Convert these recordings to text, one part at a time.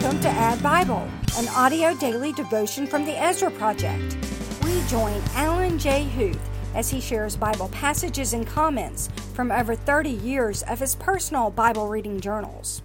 Welcome to Add Bible, an audio daily devotion from the Ezra Project. We join Alan J. Huth as he shares Bible passages and comments from over 30 years of his personal Bible reading journals.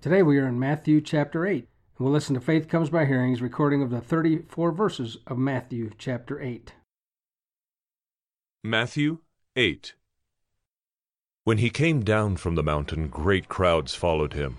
Today we are in Matthew chapter 8, and we'll listen to Faith Comes by Hearing's recording of the 34 verses of Matthew chapter 8. Matthew 8 When he came down from the mountain, great crowds followed him.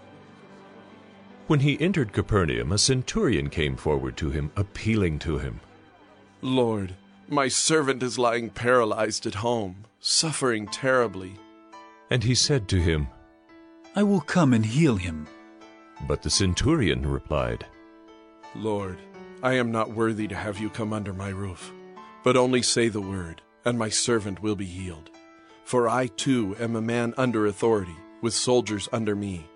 When he entered Capernaum, a centurion came forward to him, appealing to him. Lord, my servant is lying paralyzed at home, suffering terribly. And he said to him, I will come and heal him. But the centurion replied, Lord, I am not worthy to have you come under my roof, but only say the word, and my servant will be healed. For I too am a man under authority, with soldiers under me.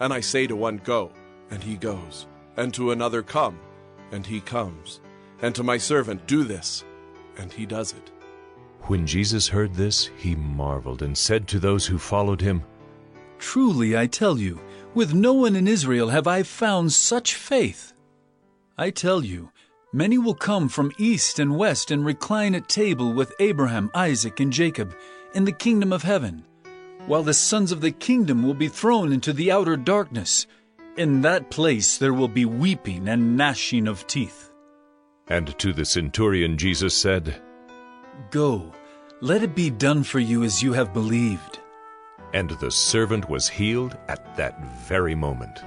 And I say to one, Go, and he goes, and to another, Come, and he comes, and to my servant, Do this, and he does it. When Jesus heard this, he marveled and said to those who followed him, Truly I tell you, with no one in Israel have I found such faith. I tell you, many will come from east and west and recline at table with Abraham, Isaac, and Jacob in the kingdom of heaven, while the sons of the kingdom will be thrown into the outer darkness. In that place there will be weeping and gnashing of teeth. And to the centurion Jesus said, Go, let it be done for you as you have believed. And the servant was healed at that very moment.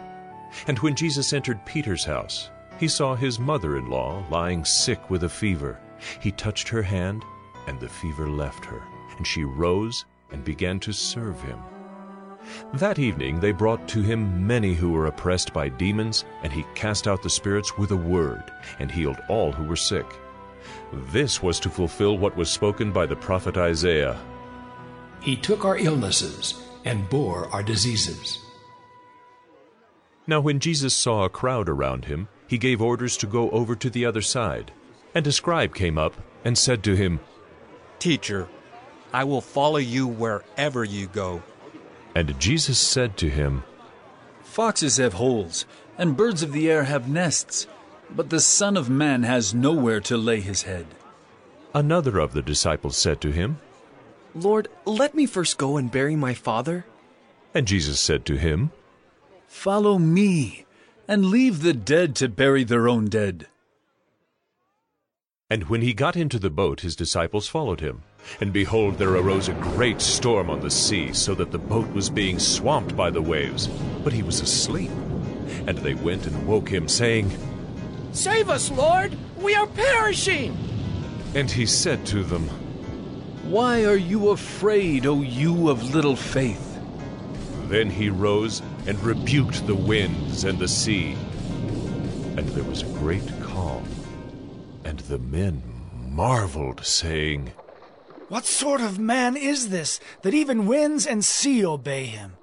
And when Jesus entered Peter's house, he saw his mother in law lying sick with a fever. He touched her hand, and the fever left her, and she rose and began to serve him. That evening they brought to him many who were oppressed by demons, and he cast out the spirits with a word, and healed all who were sick. This was to fulfill what was spoken by the prophet Isaiah. He took our illnesses and bore our diseases. Now when Jesus saw a crowd around him, he gave orders to go over to the other side. And a scribe came up and said to him, Teacher, I will follow you wherever you go. And Jesus said to him, Foxes have holes, and birds of the air have nests, but the Son of Man has nowhere to lay his head. Another of the disciples said to him, Lord, let me first go and bury my father. And Jesus said to him, Follow me, and leave the dead to bury their own dead. And when he got into the boat, his disciples followed him. And behold, there arose a great storm on the sea, so that the boat was being swamped by the waves. But he was asleep. And they went and woke him, saying, Save us, Lord! We are perishing! And he said to them, Why are you afraid, O you of little faith? Then he rose and rebuked the winds and the sea. And there was a great calm. And the men marveled, saying, What sort of man is this, that even winds and sea obey him?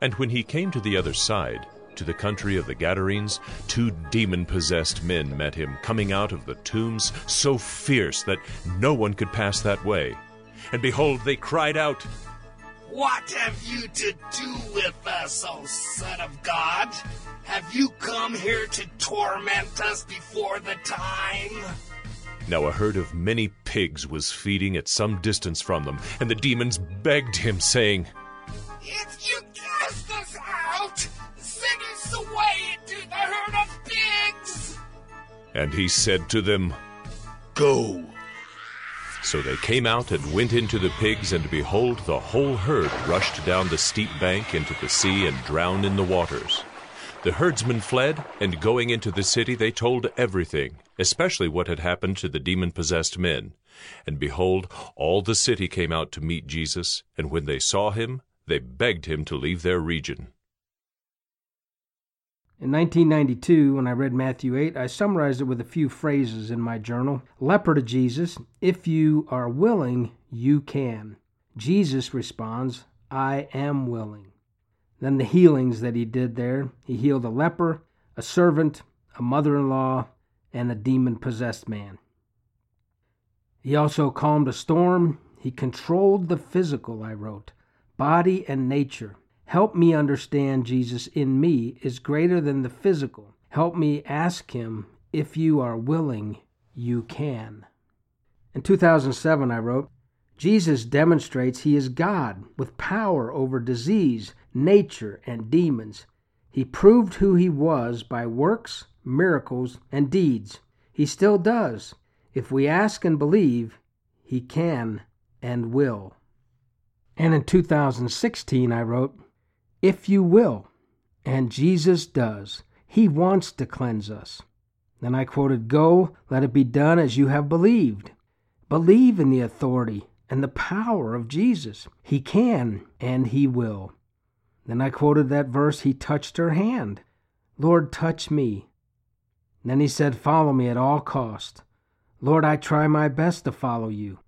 And when he came to the other side, to the country of the Gadarenes, two demon possessed men met him, coming out of the tombs, so fierce that no one could pass that way. And behold, they cried out, What have you to do with us, O Son of God? Have you come here to torment us before the time? Now a herd of many pigs was feeding at some distance from them, and the demons begged him, saying, If you cast us out, send us away into the herd of pigs. And he said to them, Go. So they came out and went into the pigs, and behold, the whole herd rushed down the steep bank into the sea and drowned in the waters. The herdsmen fled, and going into the city, they told everything, especially what had happened to the demon possessed men. And behold, all the city came out to meet Jesus, and when they saw him, they begged him to leave their region. In 1992, when I read Matthew 8, I summarized it with a few phrases in my journal. Leper to Jesus, if you are willing, you can. Jesus responds, I am willing. Then the healings that he did there he healed a leper, a servant, a mother in law, and a demon possessed man. He also calmed a storm. He controlled the physical, I wrote, body and nature. Help me understand Jesus in me is greater than the physical. Help me ask him, if you are willing, you can. In 2007, I wrote, Jesus demonstrates he is God with power over disease, nature, and demons. He proved who he was by works, miracles, and deeds. He still does. If we ask and believe, he can and will. And in 2016, I wrote, if you will. And Jesus does. He wants to cleanse us. Then I quoted, Go, let it be done as you have believed. Believe in the authority and the power of Jesus. He can and He will. Then I quoted that verse, He touched her hand. Lord, touch me. Then He said, Follow me at all cost. Lord, I try my best to follow you.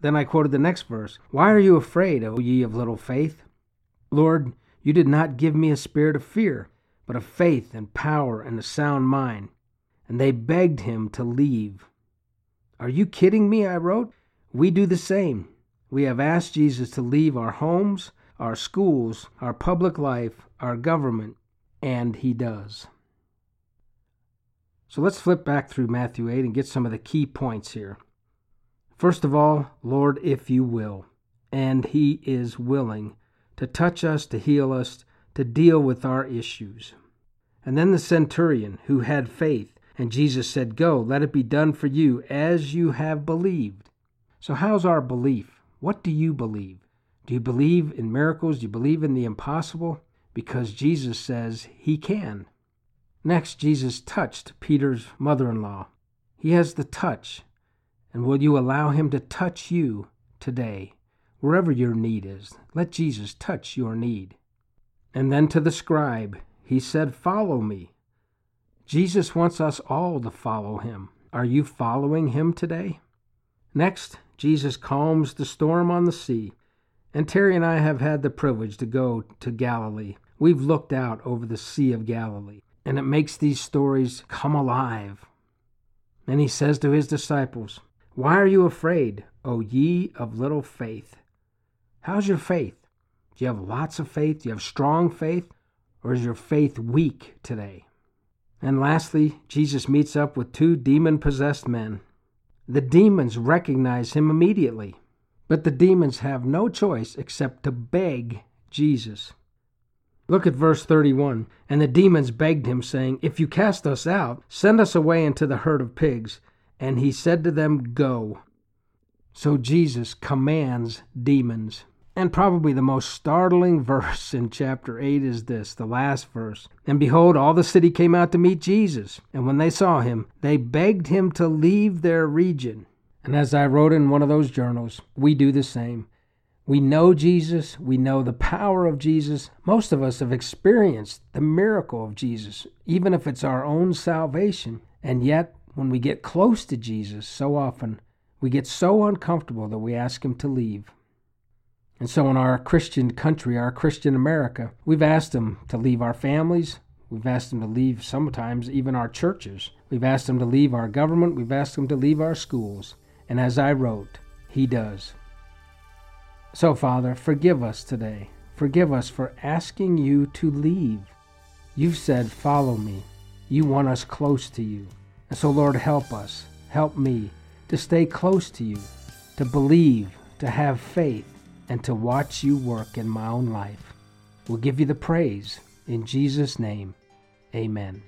Then I quoted the next verse, Why are you afraid, O ye of little faith? Lord, you did not give me a spirit of fear, but of faith and power and a sound mind. And they begged him to leave. Are you kidding me? I wrote. We do the same. We have asked Jesus to leave our homes, our schools, our public life, our government, and he does. So let's flip back through Matthew 8 and get some of the key points here. First of all, Lord, if you will, and he is willing to touch us, to heal us, to deal with our issues. And then the centurion who had faith, and Jesus said, Go, let it be done for you as you have believed. So, how's our belief? What do you believe? Do you believe in miracles? Do you believe in the impossible? Because Jesus says he can. Next, Jesus touched Peter's mother in law. He has the touch. And will you allow him to touch you today? wherever your need is. Let Jesus touch your need. And then to the scribe, he said, Follow me. Jesus wants us all to follow him. Are you following him today? Next, Jesus calms the storm on the sea. And Terry and I have had the privilege to go to Galilee. We've looked out over the Sea of Galilee, and it makes these stories come alive. And he says to his disciples, Why are you afraid, O ye of little faith? How's your faith? Do you have lots of faith? Do you have strong faith? Or is your faith weak today? And lastly, Jesus meets up with two demon possessed men. The demons recognize him immediately, but the demons have no choice except to beg Jesus. Look at verse 31. And the demons begged him, saying, If you cast us out, send us away into the herd of pigs. And he said to them, Go. So Jesus commands demons. And probably the most startling verse in chapter 8 is this, the last verse. And behold, all the city came out to meet Jesus. And when they saw him, they begged him to leave their region. And as I wrote in one of those journals, we do the same. We know Jesus, we know the power of Jesus. Most of us have experienced the miracle of Jesus, even if it's our own salvation. And yet, when we get close to Jesus, so often we get so uncomfortable that we ask him to leave. And so, in our Christian country, our Christian America, we've asked Him to leave our families. We've asked Him to leave sometimes even our churches. We've asked Him to leave our government. We've asked Him to leave our schools. And as I wrote, He does. So, Father, forgive us today. Forgive us for asking you to leave. You've said, Follow me. You want us close to you. And so, Lord, help us, help me to stay close to you, to believe, to have faith and to watch you work in my own life. We'll give you the praise. In Jesus' name, amen.